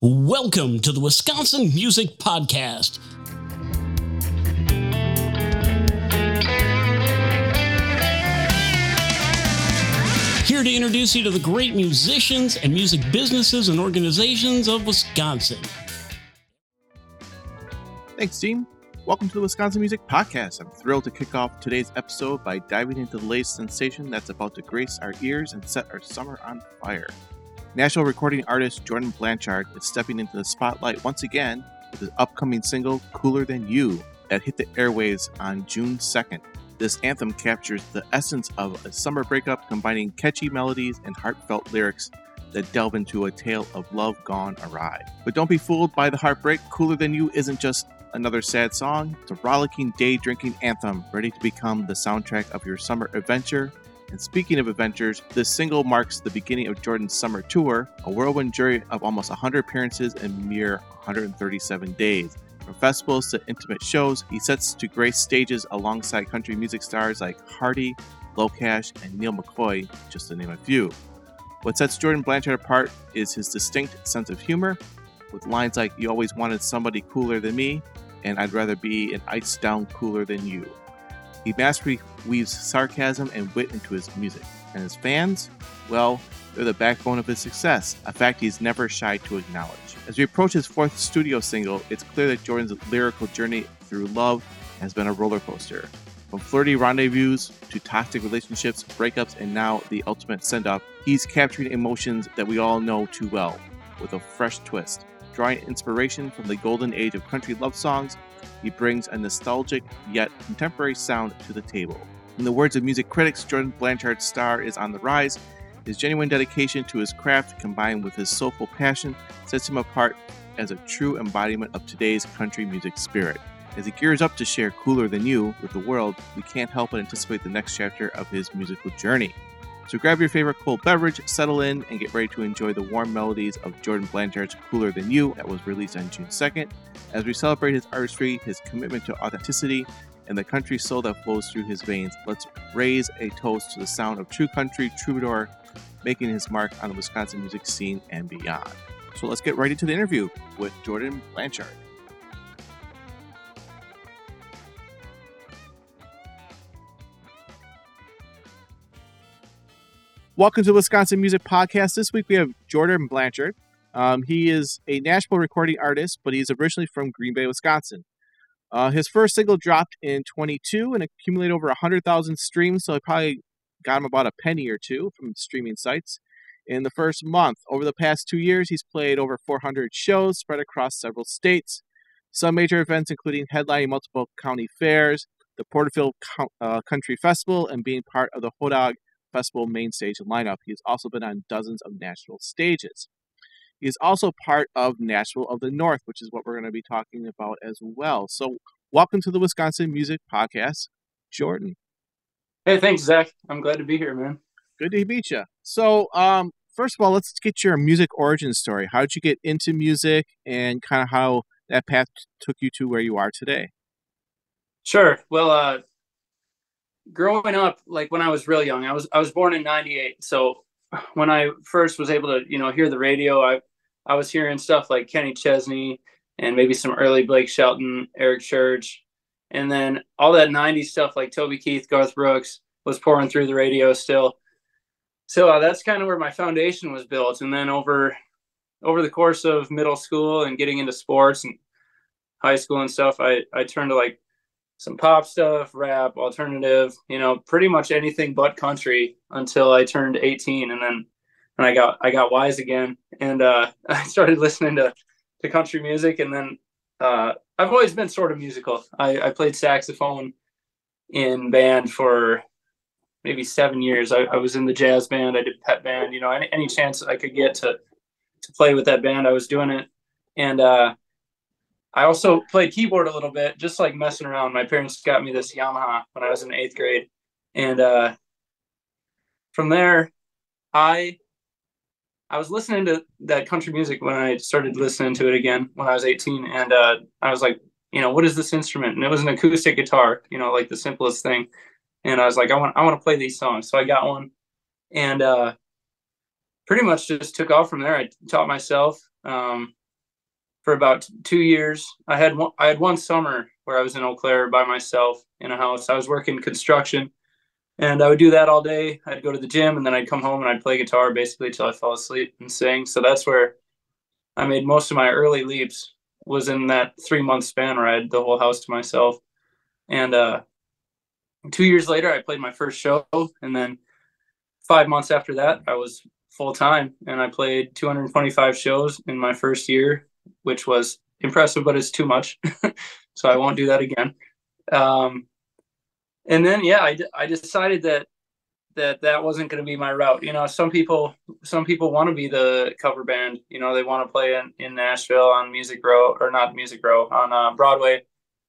Welcome to the Wisconsin Music Podcast. Here to introduce you to the great musicians and music businesses and organizations of Wisconsin. Thanks, team. Welcome to the Wisconsin Music Podcast. I'm thrilled to kick off today's episode by diving into the latest sensation that's about to grace our ears and set our summer on fire. National recording artist Jordan Blanchard is stepping into the spotlight once again with his upcoming single, Cooler Than You, that hit the airwaves on June 2nd. This anthem captures the essence of a summer breakup, combining catchy melodies and heartfelt lyrics that delve into a tale of love gone awry. But don't be fooled by the heartbreak. Cooler Than You isn't just another sad song, it's a rollicking day drinking anthem ready to become the soundtrack of your summer adventure. And speaking of adventures, this single marks the beginning of Jordan's summer tour, a whirlwind journey of almost 100 appearances in mere 137 days. From festivals to intimate shows, he sets to grace stages alongside country music stars like Hardy, Locash, and Neal McCoy, just to name a few. What sets Jordan Blanchard apart is his distinct sense of humor, with lines like, You always wanted somebody cooler than me, and I'd rather be an ice down cooler than you. He masterfully weaves sarcasm and wit into his music, and his fans, well, they're the backbone of his success, a fact he's never shy to acknowledge. As we approach his fourth studio single, it's clear that Jordan's lyrical journey through love has been a roller coaster. From flirty rendezvous to toxic relationships, breakups, and now the ultimate send up, he's capturing emotions that we all know too well with a fresh twist. Drawing inspiration from the golden age of country love songs, he brings a nostalgic yet contemporary sound to the table. In the words of music critics, Jordan Blanchard's star is on the rise his genuine dedication to his craft, combined with his soulful passion, sets him apart as a true embodiment of today's country music spirit. As he gears up to share Cooler Than You with the world, we can't help but anticipate the next chapter of his musical journey. So grab your favorite cold beverage, settle in, and get ready to enjoy the warm melodies of Jordan Blanchard's Cooler Than You that was released on June 2nd. As we celebrate his artistry, his commitment to authenticity, and the country soul that flows through his veins, let's raise a toast to the sound of true country troubadour making his mark on the Wisconsin music scene and beyond. So let's get right into the interview with Jordan Blanchard. Welcome to the Wisconsin Music Podcast. This week we have Jordan Blanchard. Um, he is a Nashville recording artist, but he's originally from Green Bay, Wisconsin. Uh, his first single dropped in 22 and accumulated over 100,000 streams, so he probably got him about a penny or two from streaming sites in the first month. Over the past two years, he's played over 400 shows spread across several states. Some major events, including headlining multiple county fairs, the Porterfield uh, Country Festival, and being part of the Hodag Festival main stage lineup. He's also been on dozens of national stages. He is also part of Nashville of the North, which is what we're going to be talking about as well. So, welcome to the Wisconsin Music Podcast, Jordan. Hey, thanks, Zach. I'm glad to be here, man. Good to meet you. So, um, first of all, let's get your music origin story. How did you get into music, and kind of how that path took you to where you are today? Sure. Well, uh, growing up, like when I was real young, I was I was born in '98. So when I first was able to, you know, hear the radio, I I was hearing stuff like Kenny Chesney and maybe some early Blake Shelton, Eric Church, and then all that 90s stuff like Toby Keith, Garth Brooks was pouring through the radio still. So uh, that's kind of where my foundation was built. And then over over the course of middle school and getting into sports and high school and stuff, I, I turned to like some pop stuff, rap, alternative, you know, pretty much anything but country until I turned 18. And then and I got I got wise again and uh, I started listening to, to country music and then uh, I've always been sort of musical. I, I played saxophone in band for maybe seven years. I, I, was in the jazz band. I did pet band. You know, any, any chance I could get to to play with that band, I was doing it. And uh, I also played keyboard a little bit, just like messing around. My parents got me this Yamaha when I was in eighth grade, and uh, from there, I I was listening to that country music when I started listening to it again when I was 18, and uh, I was like, you know, what is this instrument? And it was an acoustic guitar, you know, like the simplest thing. And I was like, I want, I want to play these songs. So I got one, and uh, pretty much just took off from there. I taught myself. Um, for about two years. I had one, I had one summer where I was in Eau Claire by myself in a house. I was working construction, and I would do that all day. I'd go to the gym, and then I'd come home and I'd play guitar basically till I fell asleep and sing. So that's where I made most of my early leaps. Was in that three month span where I had the whole house to myself, and uh, two years later, I played my first show, and then five months after that, I was full time, and I played 225 shows in my first year, which was impressive, but it's too much, so I won't do that again. Um, and then, yeah, I, I decided that that that wasn't going to be my route. You know, some people some people want to be the cover band. You know, they want to play in, in Nashville on Music Row or not Music Row on uh, Broadway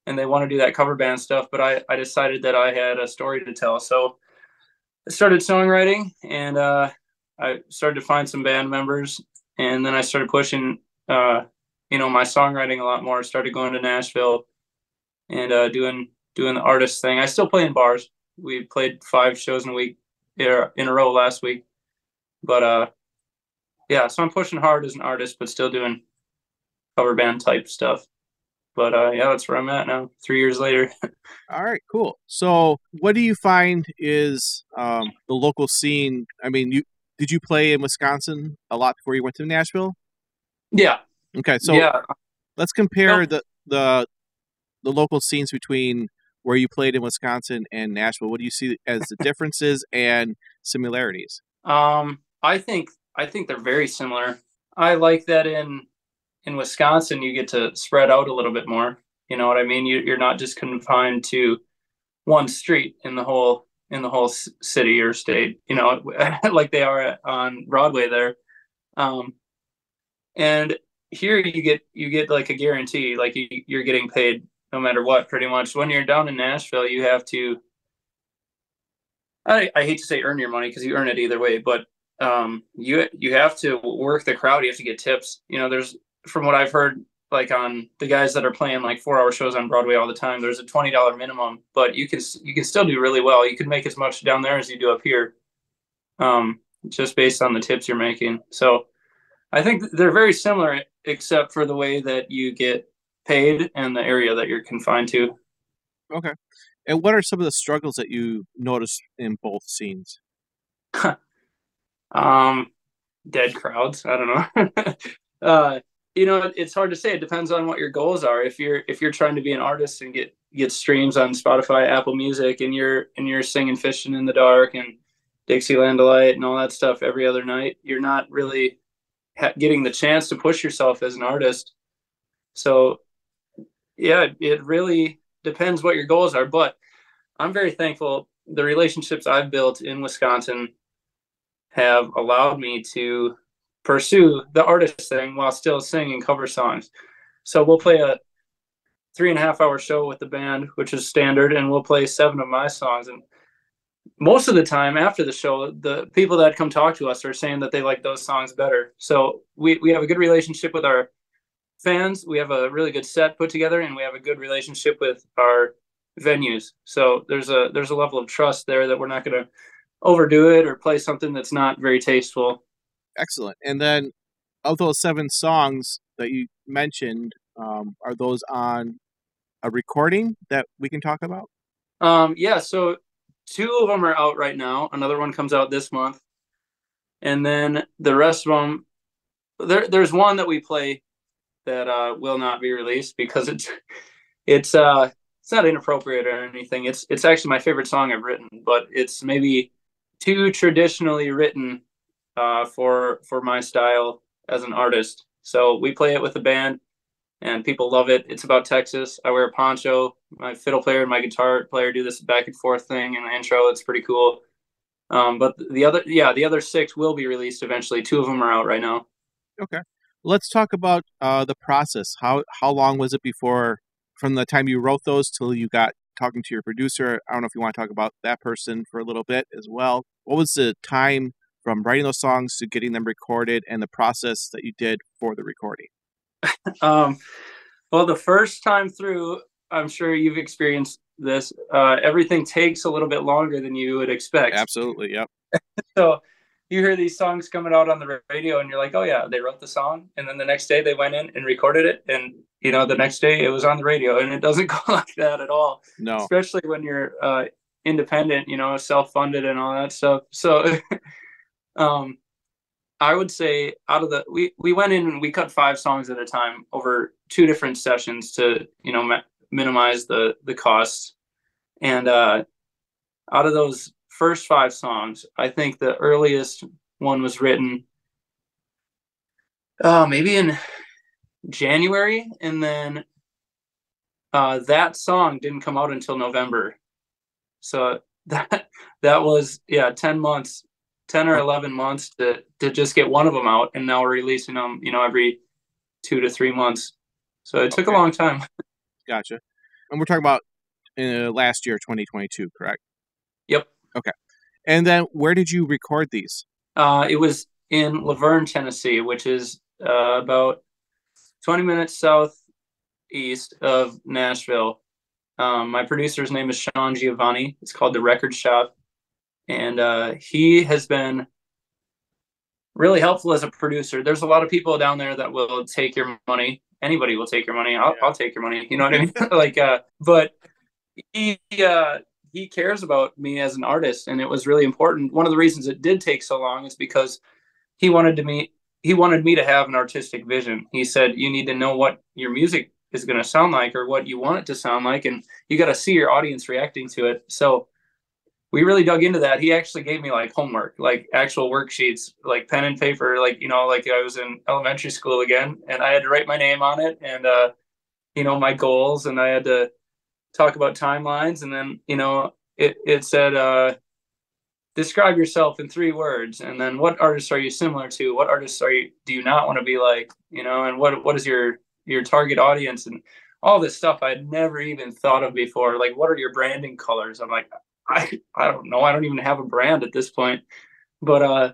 and they want to do that cover band stuff. But I, I decided that I had a story to tell. So I started songwriting and uh, I started to find some band members. And then I started pushing, uh, you know, my songwriting a lot more. Started going to Nashville and uh, doing doing the artist thing. I still play in bars. We played five shows in a week in a row last week. But uh, yeah, so I'm pushing hard as an artist, but still doing cover band type stuff but uh, yeah, that's where I'm at now. Three years later. All right, cool. So, what do you find is um, the local scene? I mean, you did you play in Wisconsin a lot before you went to Nashville? Yeah. Okay, so yeah. let's compare the the the local scenes between where you played in Wisconsin and Nashville. What do you see as the differences and similarities? Um, I think I think they're very similar. I like that in in Wisconsin, you get to spread out a little bit more. You know what I mean? You, you're not just confined to one street in the whole in the whole city or state. You know, like they are on Broadway there. Um, and here you get you get like a guarantee, like you, you're getting paid no matter what. Pretty much when you're down in Nashville, you have to. I, I hate to say earn your money because you earn it either way, but um, you you have to work the crowd. You have to get tips. You know, there's from what I've heard, like on the guys that are playing like four hour shows on Broadway all the time, there's a twenty dollar minimum, but you can you can still do really well. You can make as much down there as you do up here, um, just based on the tips you're making. So I think they're very similar, except for the way that you get paid and the area that you're confined to. Okay. And what are some of the struggles that you notice in both scenes? um, dead crowds. I don't know. uh, you know it's hard to say it depends on what your goals are if you're if you're trying to be an artist and get get streams on spotify apple music and you're and you're singing fishing in the dark and dixieland delight and all that stuff every other night you're not really ha- getting the chance to push yourself as an artist so yeah it really depends what your goals are but i'm very thankful the relationships i've built in wisconsin have allowed me to pursue the artist thing while still singing cover songs. So we'll play a three and a half hour show with the band, which is standard, and we'll play seven of my songs. And most of the time after the show, the people that come talk to us are saying that they like those songs better. So we, we have a good relationship with our fans. We have a really good set put together, and we have a good relationship with our venues. So there's a there's a level of trust there that we're not going to overdo it or play something that's not very tasteful. Excellent. And then of those seven songs that you mentioned, um, are those on a recording that we can talk about? Um, yeah. So two of them are out right now. Another one comes out this month, and then the rest of them, there, there's one that we play that uh, will not be released because it's it's uh it's not inappropriate or anything. It's it's actually my favorite song I've written, but it's maybe too traditionally written uh, for for my style as an artist. So we play it with a band, and people love it. It's about Texas. I wear a poncho. My fiddle player and my guitar player do this back and forth thing in the intro. It's pretty cool. Um, but the other, yeah, the other six will be released eventually. Two of them are out right now. Okay, let's talk about uh, the process. How how long was it before, from the time you wrote those till you got talking to your producer? I don't know if you want to talk about that person for a little bit as well. What was the time from writing those songs to getting them recorded and the process that you did for the recording? um, well, the first time through, I'm sure you've experienced this. Uh, everything takes a little bit longer than you would expect. Absolutely. Yep. so you hear these songs coming out on the radio and you're like, oh yeah, they wrote the song. And then the next day they went in and recorded it. And, you know, the next day it was on the radio and it doesn't go like that at all. No. Especially when you're uh, independent, you know, self-funded and all that stuff. So, um, I would say out of the, we, we went in and we cut five songs at a time over two different sessions to, you know, ma- minimize the, the costs. And, uh, out of those first five songs. I think the earliest one was written uh maybe in January and then uh that song didn't come out until November. So that that was yeah, 10 months, 10 or 11 months to to just get one of them out and now we're releasing them, you know, every 2 to 3 months. So it took okay. a long time. Gotcha. And we're talking about uh, last year 2022, correct? Yep. Okay. And then where did you record these? Uh, it was in La Vergne, Tennessee, which is uh, about 20 minutes southeast of Nashville. Um, my producer's name is Sean Giovanni. It's called The Record Shop. And uh, he has been really helpful as a producer. There's a lot of people down there that will take your money. Anybody will take your money. I'll, yeah. I'll take your money. You know what I mean? like, uh, but he, uh, he cares about me as an artist and it was really important one of the reasons it did take so long is because he wanted to me he wanted me to have an artistic vision he said you need to know what your music is going to sound like or what you want it to sound like and you got to see your audience reacting to it so we really dug into that. He actually gave me like homework like actual worksheets like pen and paper like you know like i was in elementary school again and i had to write my name on it and uh you know my goals and i had to talk about timelines and then you know it, it said uh, describe yourself in three words and then what artists are you similar to? What artists are you do you not want to be like? You know and what what is your your target audience? And all this stuff i'd never even thought of before. Like what are your branding colors? I'm like i i don't know i don't even have a brand at this point but uh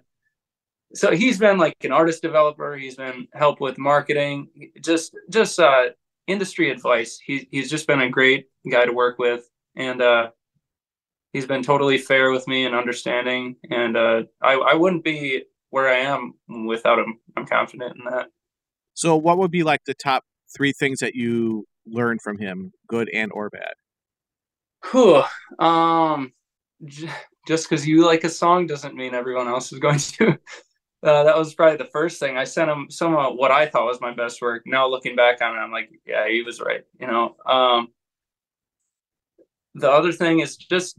so he's been like an artist developer he's been help with marketing just just uh industry advice. He, he's just been a great guy to work with. And uh, he's been totally fair with me and understanding. And uh, I, I wouldn't be where I am without him. I'm confident in that. So, what would be like the top three things that you learned from him, good and or bad? Whew. Um, j- just because you like a song doesn't mean everyone else is going to. Uh, that was probably the first thing. I sent him some of what I thought was my best work. Now looking back on it, I'm like, yeah, he was right. You know. Um, the other thing is just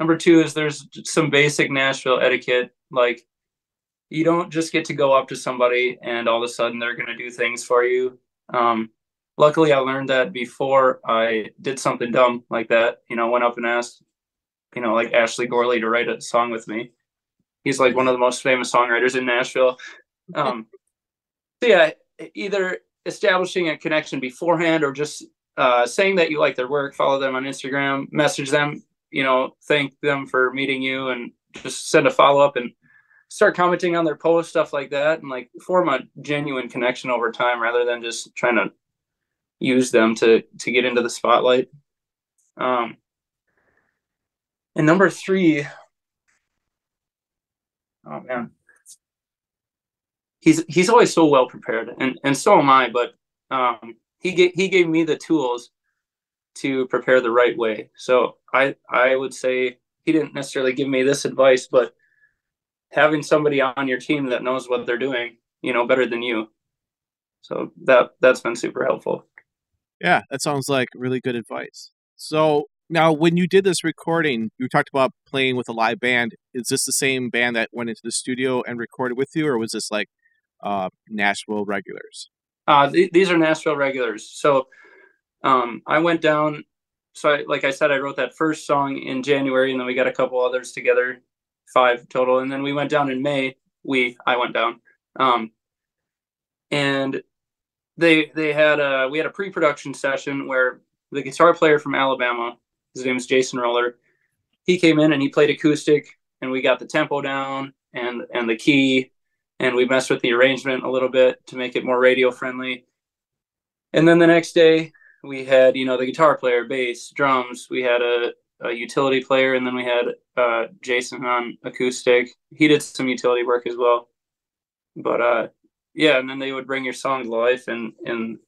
number two is there's some basic Nashville etiquette. Like you don't just get to go up to somebody and all of a sudden they're going to do things for you. Um, luckily, I learned that before I did something dumb like that. You know, went up and asked, you know, like Ashley Gorley to write a song with me he's like one of the most famous songwriters in Nashville. Um, so yeah, either establishing a connection beforehand or just uh, saying that you like their work, follow them on Instagram, message them, you know, thank them for meeting you, and just send a follow up and start commenting on their post, stuff like that, and like form a genuine connection over time rather than just trying to use them to to get into the spotlight. Um, and number three oh man, he's he's always so well prepared, and and so am I. But um, he gave he gave me the tools to prepare the right way. So I I would say he didn't necessarily give me this advice, but having somebody on your team that knows what they're doing, you know, better than you. So that that's been super helpful. Yeah, that sounds like really good advice. So now, when you did this recording, you talked about playing with a live band. Is this the same band that went into the studio and recorded with you, or was this like uh, Nashville regulars? Uh, th- these are Nashville regulars. So um, I went down. So, I, like I said, I wrote that first song in January, and then we got a couple others together, five total. And then we went down in May. We, I went down, um, and they they had a we had a pre-production session where the guitar player from Alabama his name is Jason Roller. He came in and he played acoustic, and we got the tempo down and and the key, and we messed with the arrangement a little bit to make it more radio friendly. And then the next day we had you know the guitar player, bass, drums. We had a a utility player, and then we had uh, Jason on acoustic. He did some utility work as well. But uh, yeah, and then they would bring your song to life in in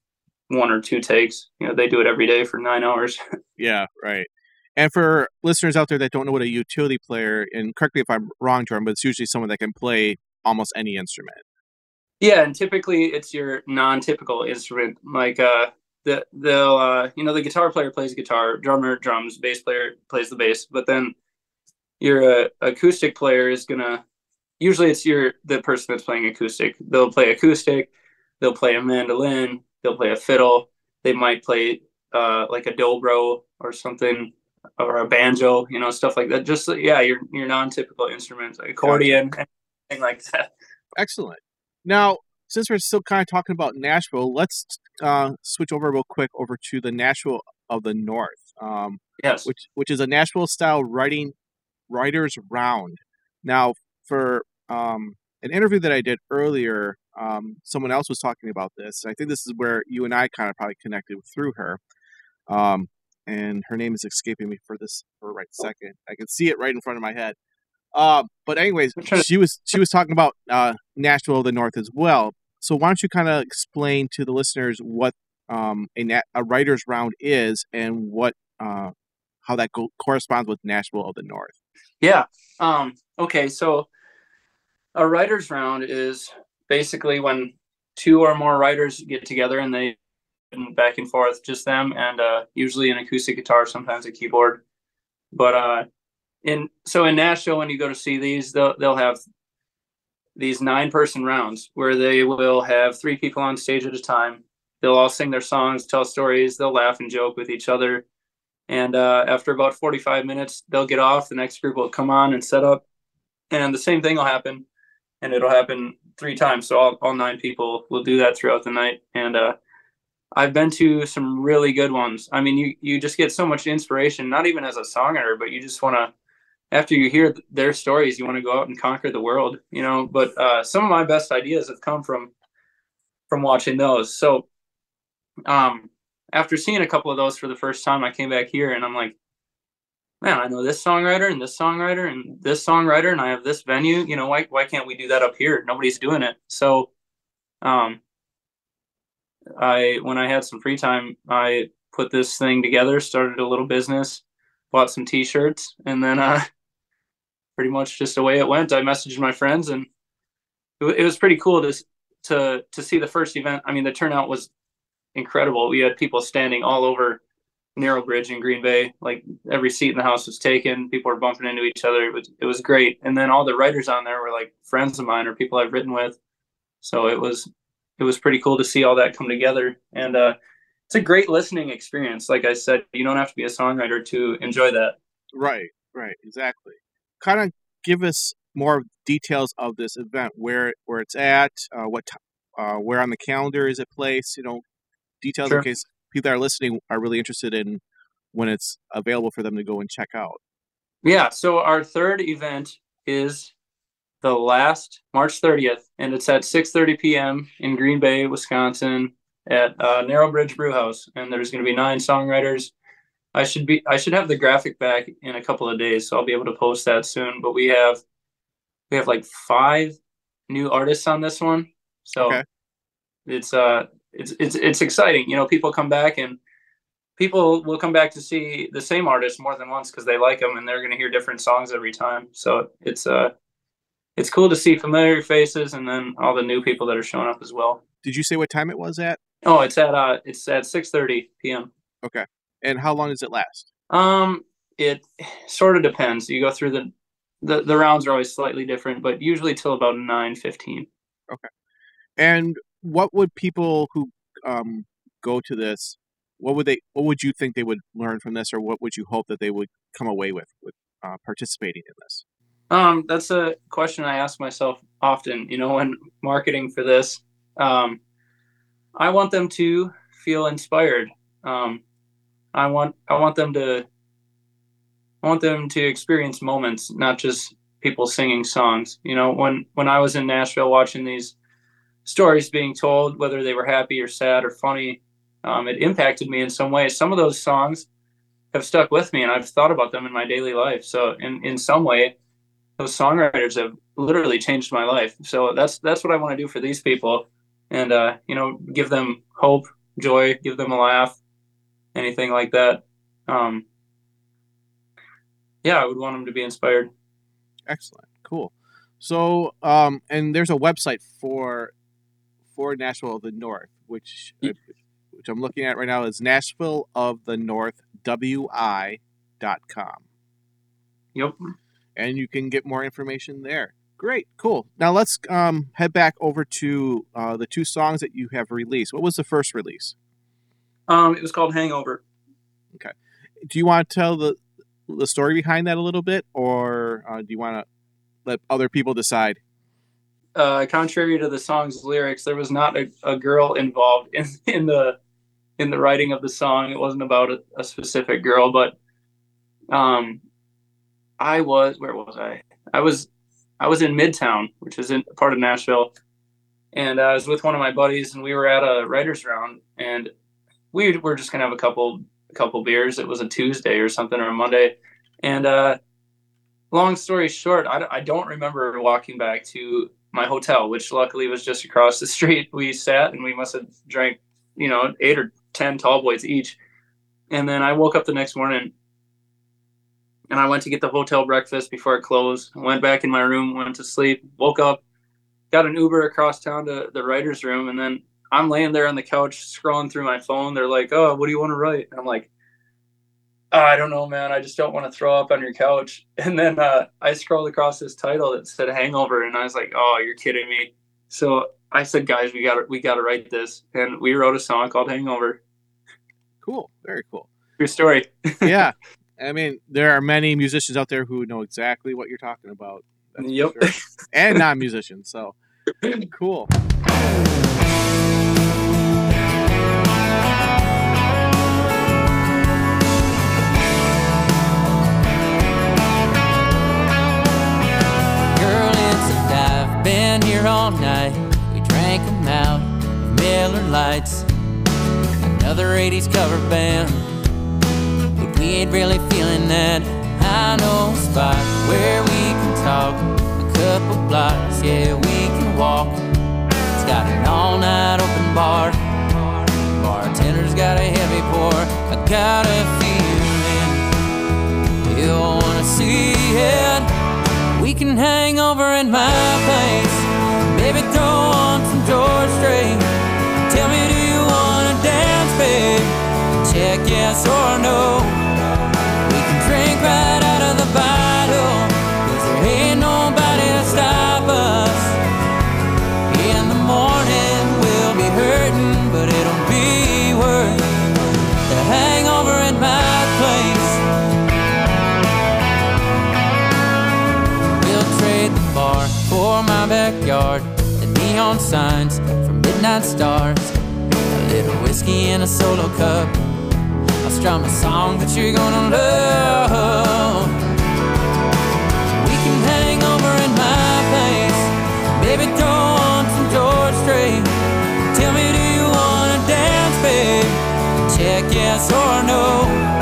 one or two takes. You know, they do it every day for nine hours. yeah, right. And for listeners out there that don't know what a utility player, and correct me if I'm wrong, Jordan, but it's usually someone that can play almost any instrument. Yeah, and typically it's your non-typical instrument. Like uh, the they'll uh, you know the guitar player plays guitar, drummer drums, bass player plays the bass, but then your uh, acoustic player is gonna usually it's your the person that's playing acoustic. They'll play acoustic, they'll play a mandolin, they'll play a fiddle, they might play uh, like a dobro or something or a banjo, you know, stuff like that. Just yeah, your your non-typical instruments, like accordion, anything like that. Excellent. Now, since we're still kind of talking about Nashville, let's uh, switch over real quick over to the Nashville of the North. Um, yes. Which which is a Nashville style writing writers round. Now, for um, an interview that I did earlier, um, someone else was talking about this. I think this is where you and I kind of probably connected through her. Um, and her name is escaping me for this for a right second. I can see it right in front of my head. Uh, but anyways, she was she was talking about uh, Nashville of the North as well. So why don't you kind of explain to the listeners what um, a, na- a writers round is and what uh, how that go- corresponds with Nashville of the North? Yeah. Um, okay. So a writers round is basically when two or more writers get together and they back and forth, just them, and uh, usually an acoustic guitar, sometimes a keyboard. But uh, in so in Nashville, when you go to see these, they'll they'll have these nine person rounds where they will have three people on stage at a time. They'll all sing their songs, tell stories, they'll laugh and joke with each other. And uh, after about 45 minutes, they'll get off. The next group will come on and set up. And the same thing will happen. And it'll happen three times. So all, all nine people will do that throughout the night. And uh, I've been to some really good ones. I mean, you, you just get so much inspiration, not even as a songwriter, but you just want to after you hear their stories, you want to go out and conquer the world, you know. But uh, some of my best ideas have come from from watching those. So, um, after seeing a couple of those for the first time, I came back here and I'm like, man, I know this songwriter and this songwriter and this songwriter, and I have this venue. You know, why why can't we do that up here? Nobody's doing it. So, um, I when I had some free time, I put this thing together, started a little business, bought some T-shirts, and then uh, pretty much just the way it went. I messaged my friends, and it, it was pretty cool to to to see the first event. I mean, the turnout was incredible. We had people standing all over Narrow Bridge in Green Bay. Like every seat in the house was taken. People were bumping into each other. It was it was great. And then all the writers on there were like friends of mine or people I've written with. So it was it was pretty cool to see all that come together. And uh, it's a great listening experience. Like I said, you don't have to be a songwriter to enjoy that. Right. Right. Exactly kind of give us more details of this event, where where it's at, uh, what uh, where on the calendar is it placed? You know, details sure. in case people that are listening are really interested in when it's available for them to go and check out. Yeah. So our third event is the last March 30th, and it's at 6:30 p.m. in Green Bay, Wisconsin, at uh, Narrow Bridge Brew House. And there's going to be nine songwriters I should be I should have the graphic back in a couple of days, so I'll be able to post that soon. But we have we have like five new artists on this one, so okay. it's uh it's it's it's exciting. You know, people come back and people will come back to see the same artist more than once because they like them and they're going to hear different songs every time. So it's uh it's cool to see familiar faces and then all the new people that are showing up as well. Did you say what time it was at? Oh, it's at uh it's at 6:30 p.m. Okay. And how long does it last? Um, it sort of depends. You go through the the, the rounds are always slightly different, but usually till about nine fifteen. Okay. And what would people who um, go to this? What would they? What would you think they would learn from this, or what would you hope that they would come away with with uh, participating in this? Um, that's a question I ask myself often. You know, when marketing for this, um, I want them to feel inspired. Um, I want I want them to I want them to experience moments, not just people singing songs. You know, when when I was in Nashville watching these stories being told, whether they were happy or sad or funny, um, it impacted me in some way. Some of those songs have stuck with me and I've thought about them in my daily life. So in, in some way, those songwriters have literally changed my life. So that's that's what I want to do for these people, and uh, you know, give them hope, joy, give them a laugh, anything like that. Um, yeah, I would want them to be inspired. Excellent, cool. So, um, and there's a website for for Nashville of the North, which uh, which I'm looking at right now is Nashville of the North wi dot com. Yep and you can get more information there. Great, cool. Now let's um, head back over to uh, the two songs that you have released. What was the first release? Um, it was called Hangover. Okay. Do you want to tell the the story behind that a little bit, or uh, do you want to let other people decide? Uh, contrary to the song's lyrics, there was not a, a, girl involved in, in the in the writing of the song. It wasn't about a, a specific girl, but um, I was where was I? I was I was in Midtown, which is in part of Nashville, and I was with one of my buddies, and we were at a writers' round, and we were just gonna have a couple a couple beers. It was a Tuesday or something or a Monday, and uh, long story short, I, I don't remember walking back to my hotel, which luckily was just across the street. We sat and we must have drank, you know, eight or ten tall boys each, and then I woke up the next morning and I went to get the hotel breakfast before it closed. I went back in my room, went to sleep, woke up, got an Uber across town to the writer's room, and then I'm laying there on the couch scrolling through my phone. They're like, "Oh, what do you want to write?" And I'm like, oh, "I don't know, man. I just don't want to throw up on your couch." And then uh, I scrolled across this title that said "Hangover," and I was like, "Oh, you're kidding me!" So I said, "Guys, we got to we got to write this," and we wrote a song called "Hangover." Cool, very cool. Your story. yeah, I mean, there are many musicians out there who know exactly what you're talking about. Yep. Sure. and non musicians. So cool. Here all night. We drank them out. Miller Lites. Another 80s cover band But we ain't really feeling that. I know a spot where we can talk a couple blocks, yeah, we can walk. It's got an all night open bar. Bartender's got a heavy pour. I got a feeling you'll wanna see it. We can hang over at my place. Baby, throw on some George Strait. Tell me, do you wanna dance, babe? Check yes or no We can drink right out of the bottle. Cause there ain't nobody to stop us. In the morning, we'll be hurting, but it'll be worth the hangover at my place. We'll trade the bar for my backyard. Neon signs from midnight stars. A little whiskey in a solo cup I'll strum a song that you're gonna love. We can hang over in my place, baby. Throw on some George Strait. Tell me, do you wanna dance, babe? Check yes or no.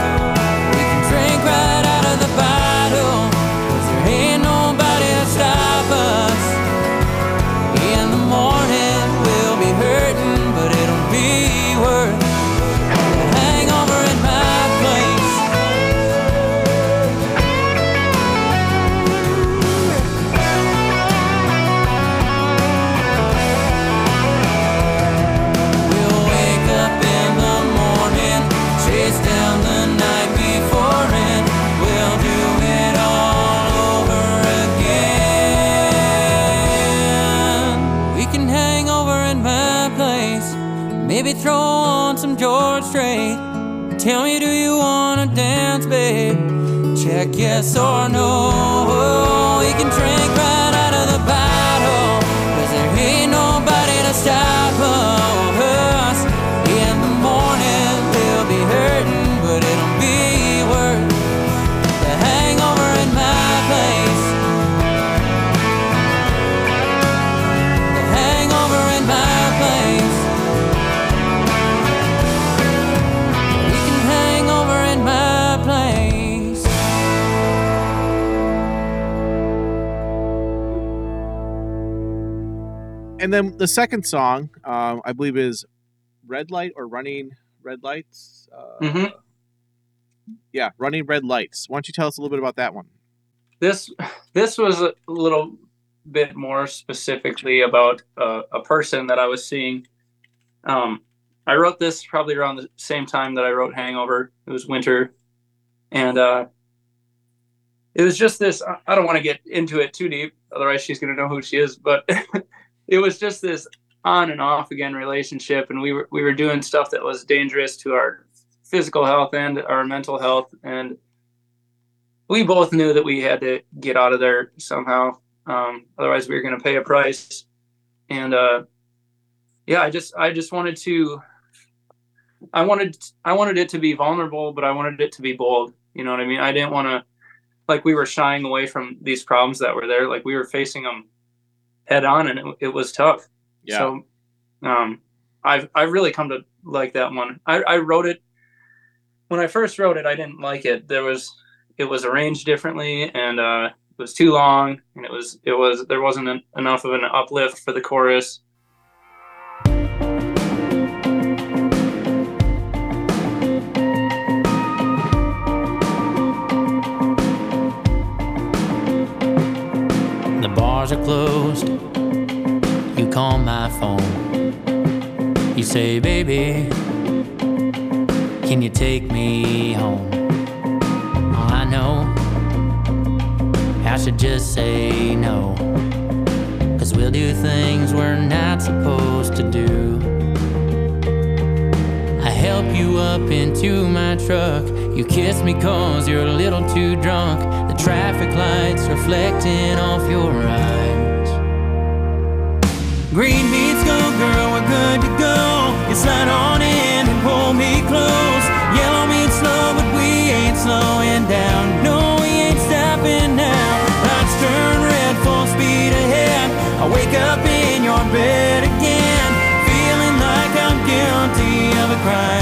Tell me, do you wanna dance, babe? Check yes or no. Oh, we can drink right out of the bottle, cause there ain't nobody to stop us. And then the second song, um, I believe, is "Red Light" or "Running Red Lights." Uh, Mhm. Yeah, "Running Red Lights." Why don't you tell us a little bit about that one? this this was a little bit more specifically about uh, a person that I was seeing. Um, I wrote this probably around the same time that I wrote Hangover. It was winter, and uh, it was just this. I- I don't want to get into it too deep, otherwise she's going to know who she is. But it was just this on and off again relationship, and we were we were doing stuff that was dangerous to our physical health and our mental health, and we both knew that we had to get out of there somehow. Um, otherwise, we were going to pay a price. And uh, yeah, I just I just wanted to. I wanted I wanted it to be vulnerable, but I wanted it to be bold. You know what I mean? I didn't want to like we were shying away from these problems that were there. Like we were facing them head on, and it, it was tough. Yeah. So, um, I've I've really come to like that one. I, I wrote it when I first wrote it. I didn't like it. There was it was arranged differently, and uh, it was too long, and it was it was there wasn't en- enough of an uplift for the chorus. Bars are closed. You call my phone. You say, baby, can you take me home? I know I should just say no. Cause we'll do things we're not supposed to do. I help you up into my truck. You kiss me cause you're a little too drunk. Traffic lights reflecting off your eyes. Green meets go, girl, we're good to go. You slide on in and pull me close. Yellow meets slow, but we ain't slowing down. No, we ain't stopping now. Lights turn red, full speed ahead. I wake up in your bed again, feeling like I'm guilty of a crime.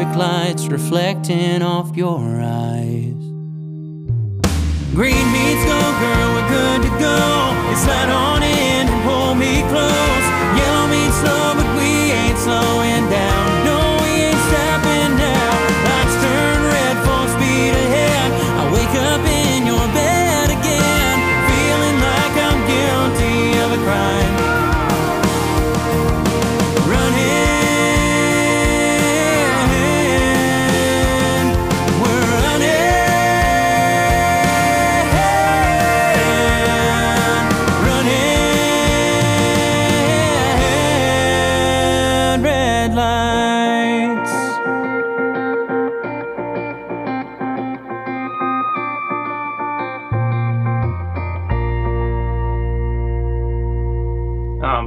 Traffic lights reflecting off your eyes. Green meets go, girl, we're good to go. You slide on in and pull me close. Yellow meets slow, but we ain't slowing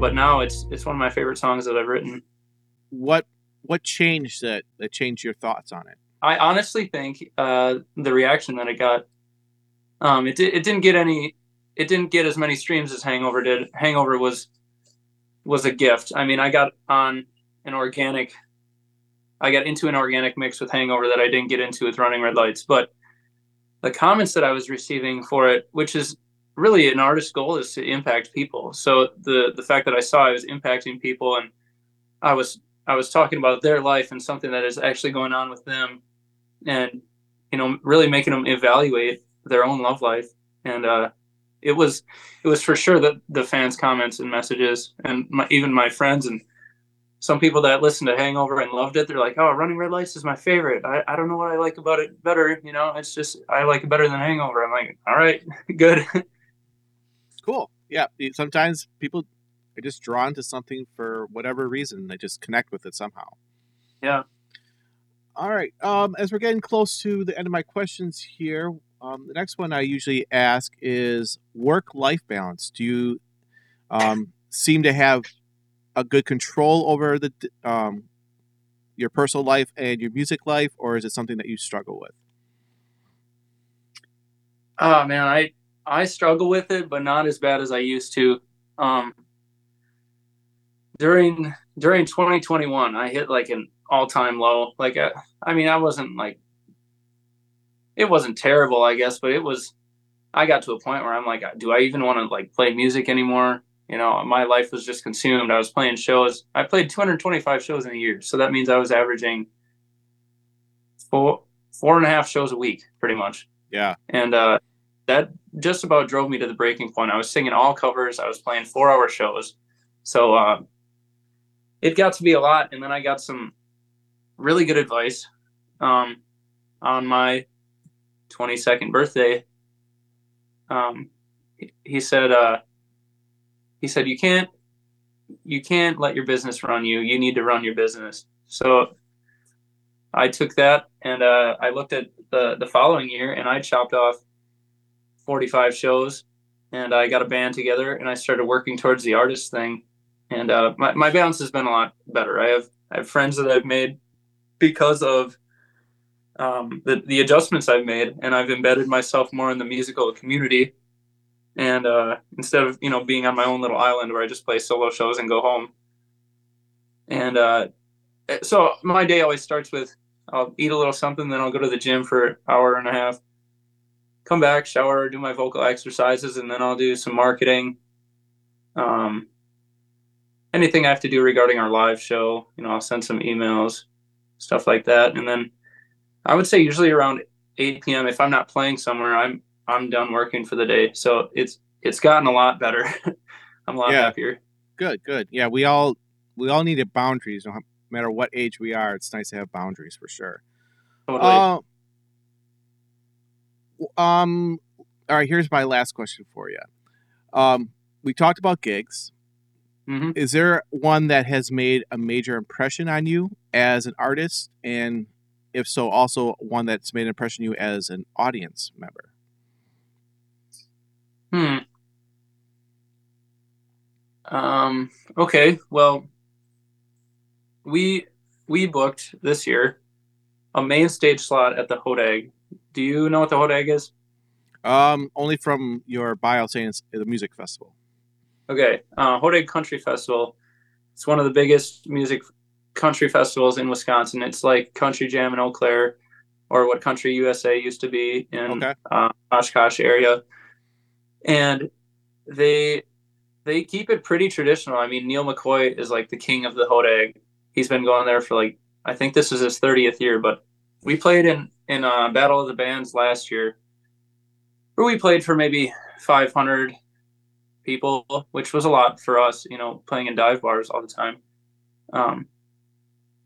but now it's it's one of my favorite songs that I've written. What what changed that that changed your thoughts on it? I honestly think uh, the reaction that it got, um, it di- it didn't get any, it didn't get as many streams as Hangover did. Hangover was was a gift. I mean, I got on an organic I got into an organic mix with Hangover that I didn't get into with Running Red Lights. But the comments that I was receiving for it, which is really an artist's goal, is to impact people. So the the fact that I saw I was impacting people and I was I was talking about their life and something that is actually going on with them, and you know, really making them evaluate their own love life. And uh, it was it was for sure that the fans' comments and messages, and my, even my friends and some people that listened to Hangover and loved it, they're like, "Oh, Running Red Lights is my favorite. I, I don't know what I like about it better. You know, it's just I like it better than Hangover." I'm like, "All right, good." Cool. Yeah. Sometimes people are just drawn to something for whatever reason. They just connect with it somehow. Yeah. All right. Um, as we're getting close to the end of my questions here, um, the next one I usually ask is work life balance. Do you um, seem to have a good control over the um, your personal life and your music life, or is it something that you struggle with? Oh man, I I struggle with it, but not as bad as I used to. Um, during during 2021, I hit like an all time low. Like, I, uh, I mean, I wasn't like, it wasn't terrible, I guess, but it was. I got to a point where I'm like, do I even want to like play music anymore? You know, my life was just consumed. I was playing shows. I played 225 shows in a year, so that means I was averaging four four and a half shows a week, pretty much. Yeah. And uh, that just about drove me to the breaking point. I was singing all covers. I was playing four hour shows. So uh, it got to be a lot. And then I got some really good advice um, on my 22nd birthday. Um, he, said, uh, he said, you can't, you can't let your business run you. You need to run your business. So I took that and uh, I looked at the, the following year and I chopped off 45 shows and I got a band together and I started working towards the artist thing. And uh, my, my balance has been a lot better. I have, I have friends that I've made because of um, the, the adjustments I've made and I've embedded myself more in the musical community. And uh, instead of, you know, being on my own little island where I just play solo shows and go home. And uh, so my day always starts with I'll eat a little something, then I'll go to the gym for an hour and a half come back, shower, do my vocal exercises, and then I'll do some marketing. Um, anything I have to do regarding our live show, you know, I'll send some emails, stuff like that, and then I would say usually around 8 p.m. If I'm not playing somewhere, I'm I'm done working for the day. So it's it's gotten a lot better. I'm a lot yeah. happier. Good, good. Yeah, we all we all needed boundaries, no matter what age we are. It's nice to have boundaries for sure. Totally. Uh, um, all right. Here's my last question for you. Um, we talked about gigs. Mm-hmm. Is there one that has made a major impression on you as an artist, and if so, also one that's made an impression on you as an audience member? Hmm. Um. Okay. Well, we we booked this year a main stage slot at the Hodag do you know what the Hodag is? Um, only from your bio saying it's a music festival. Okay, uh, Hodag Country Festival. It's one of the biggest music country festivals in Wisconsin. It's like Country Jam in Eau Claire, or what Country USA used to be in okay. uh, Oshkosh area, and they they keep it pretty traditional. I mean, Neal McCoy is like the king of the Hodag. He's been going there for like I think this is his 30th year, but we played in in uh, Battle of the Bands last year, where we played for maybe 500 people, which was a lot for us, you know, playing in dive bars all the time. Um,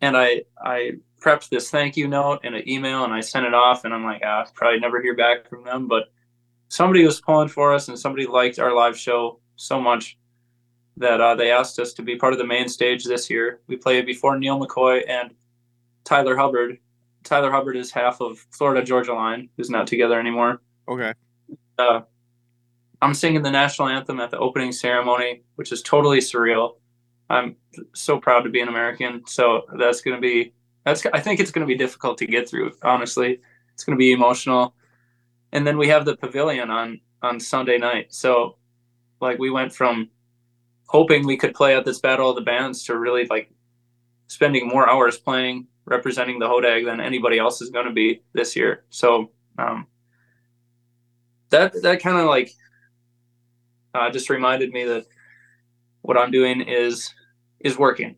and I I prepped this thank you note in an email and I sent it off, and I'm like, ah, probably never hear back from them, but somebody was pulling for us, and somebody liked our live show so much that uh, they asked us to be part of the main stage this year. We played before Neal McCoy and Tyler Hubbard, Tyler Hubbard is half of Florida Georgia Line, who's not together anymore. Okay. Uh, I'm singing the national anthem at the opening ceremony, which is totally surreal. I'm so proud to be an American. So that's going to be that's I think it's going to be difficult to get through. Honestly, it's going to be emotional. And then we have the pavilion on on Sunday night. So like we went from hoping we could play at this battle of the bands to really like spending more hours playing representing the Hodag than anybody else is going to be this year. So um, that that kind of like uh, just reminded me that what I'm doing is is working.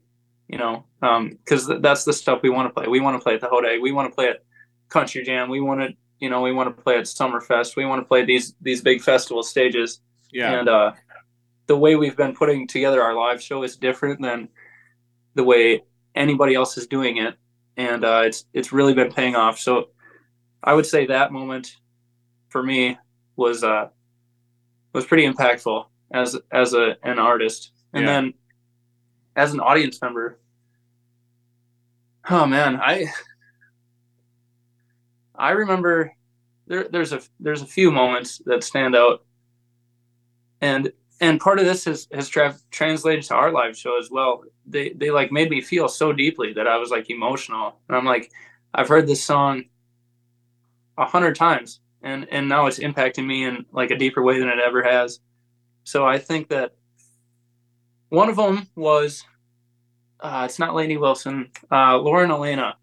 You know, because um, th- that's the stuff we want to play. We want to play at the Hodag. We want to play at Country Jam. We want to, you know, we want to play at Summerfest. We want to play these these big festival stages. Yeah. And uh, the way we've been putting together our live show is different than the way anybody else is doing it, and uh, it's it's really been paying off. So I would say that moment for me was uh, was pretty impactful as as a an artist, and Yeah. then as an audience member. Oh man, I I remember there there's a there's a few moments that stand out, and and part of this has has tra- translated to our live show as well. They they like made me feel so deeply that I was like emotional, and I'm like, I've heard this song a hundred times, and and now it's impacting me in like a deeper way than it ever has. So I think that one of them was uh, it's not Lainey Wilson, uh, Lauren Alaina.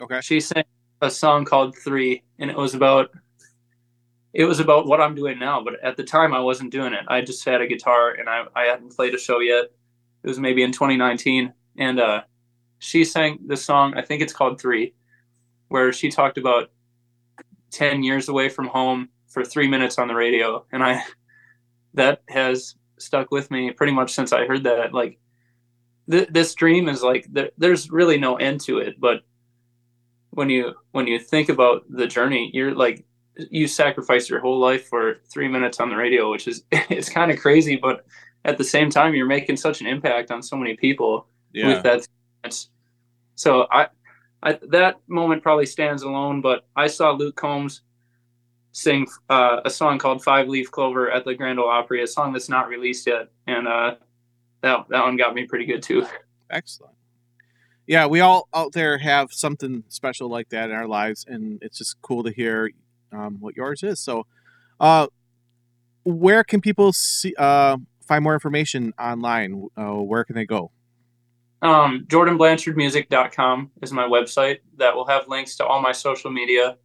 Okay. She sang a song called Three, and it was about it was about what I'm doing now. But at the time, I wasn't doing it. I just had a guitar, and I I hadn't played a show yet. It was maybe in 2019, and uh, she sang this song. I think it's called Three, where she talked about 10 years away from home for three minutes on the radio, and I that has stuck with me pretty much since I heard that. Like th- this dream is like there, there's really no end to it, but when you when you think about the journey, you're like you sacrifice your whole life for three minutes on the radio, which is it's kind of crazy, but at the same time, you're making such an impact on so many people Yeah. with that. So I, I that moment probably stands alone. But I saw Luke Combs sing uh, a song called Five Leaf Clover at the Grand Ole Opry, a song that's not released yet, and uh, that that one got me pretty good too. Excellent. Yeah, we all out there have something special like that in our lives, and it's just cool to hear um, what yours is. So, uh, where can people see uh, find more information online? Uh, where can they go? Um, JordanBlanchardMusic.com is my website that will have links to all my social media.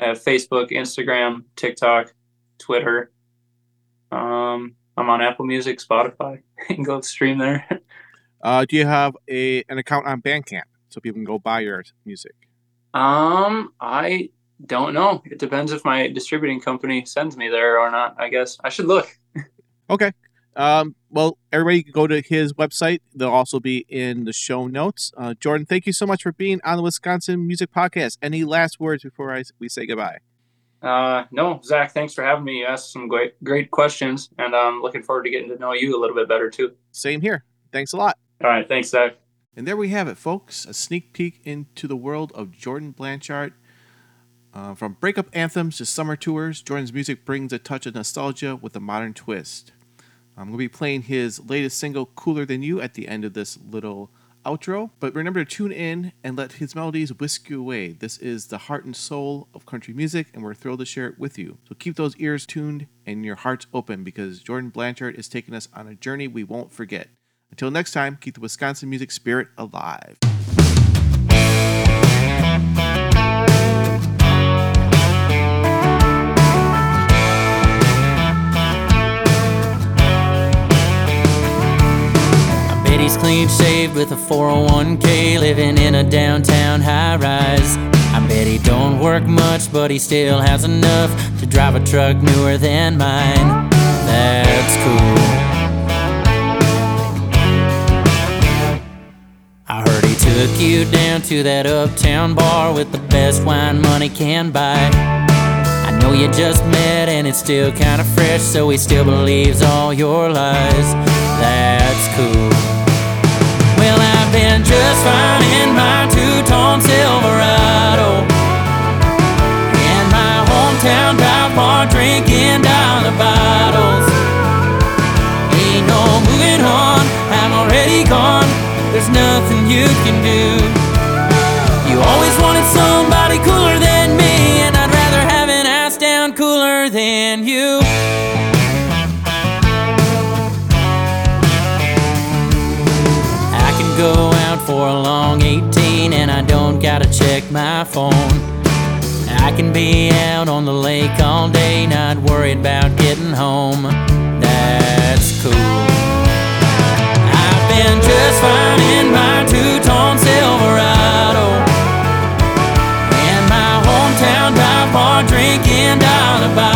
I Facebook, Instagram, TikTok, Twitter. Um, I'm on Apple Music, Spotify. you can go stream there. Uh, do you have a an account on Bandcamp so people can go buy your music? Um, I don't know. It depends if my distributing company sends me there or not. I guess I should look. Okay. Um, well, everybody can go to his website. They'll also be in the show notes. Uh, Jordan, thank you so much for being on the Wisconsin Music Podcast. Any last words before I, we say goodbye? Uh, no, Zach, thanks for having me. You asked some great, great questions, and I'm looking forward to getting to know you a little bit better too. Same here. Thanks a lot. All right, thanks, Zach. And there we have it, folks. A sneak peek into the world of Jordan Blanchard. Uh, from breakup anthems to summer tours, Jordan's music brings a touch of nostalgia with a modern twist. I'm going to be playing his latest single, Cooler Than You, at the end of this little outro. But remember to tune in and let his melodies whisk you away. This is the heart and soul of country music, and we're thrilled to share it with you. So keep those ears tuned and your hearts open because Jordan Blanchard is taking us on a journey we won't forget. Until next time, keep the Wisconsin music spirit alive. He's clean shaved with a 401k, living in a downtown high rise. I bet he don't work much, but he still has enough to drive a truck newer than mine. That's cool. I heard he took you down to that uptown bar with the best wine money can buy. I know you just met and it's still kinda fresh, so he still believes all your lies. That's cool. I've been just fine in my two-tone Silverado. In my hometown drive bar drinking dollar bottles. Ain't no moving on, I'm already gone. There's nothing you can do. You always wanted somebody cooler than me, and I'd rather have an ass down cooler than you. go out for a long 18 and I don't gotta check my phone. I can be out on the lake all day, not worried about getting home. That's cool. I've been just fine in my two tone Silverado. In my hometown dive bar drinking dollar by.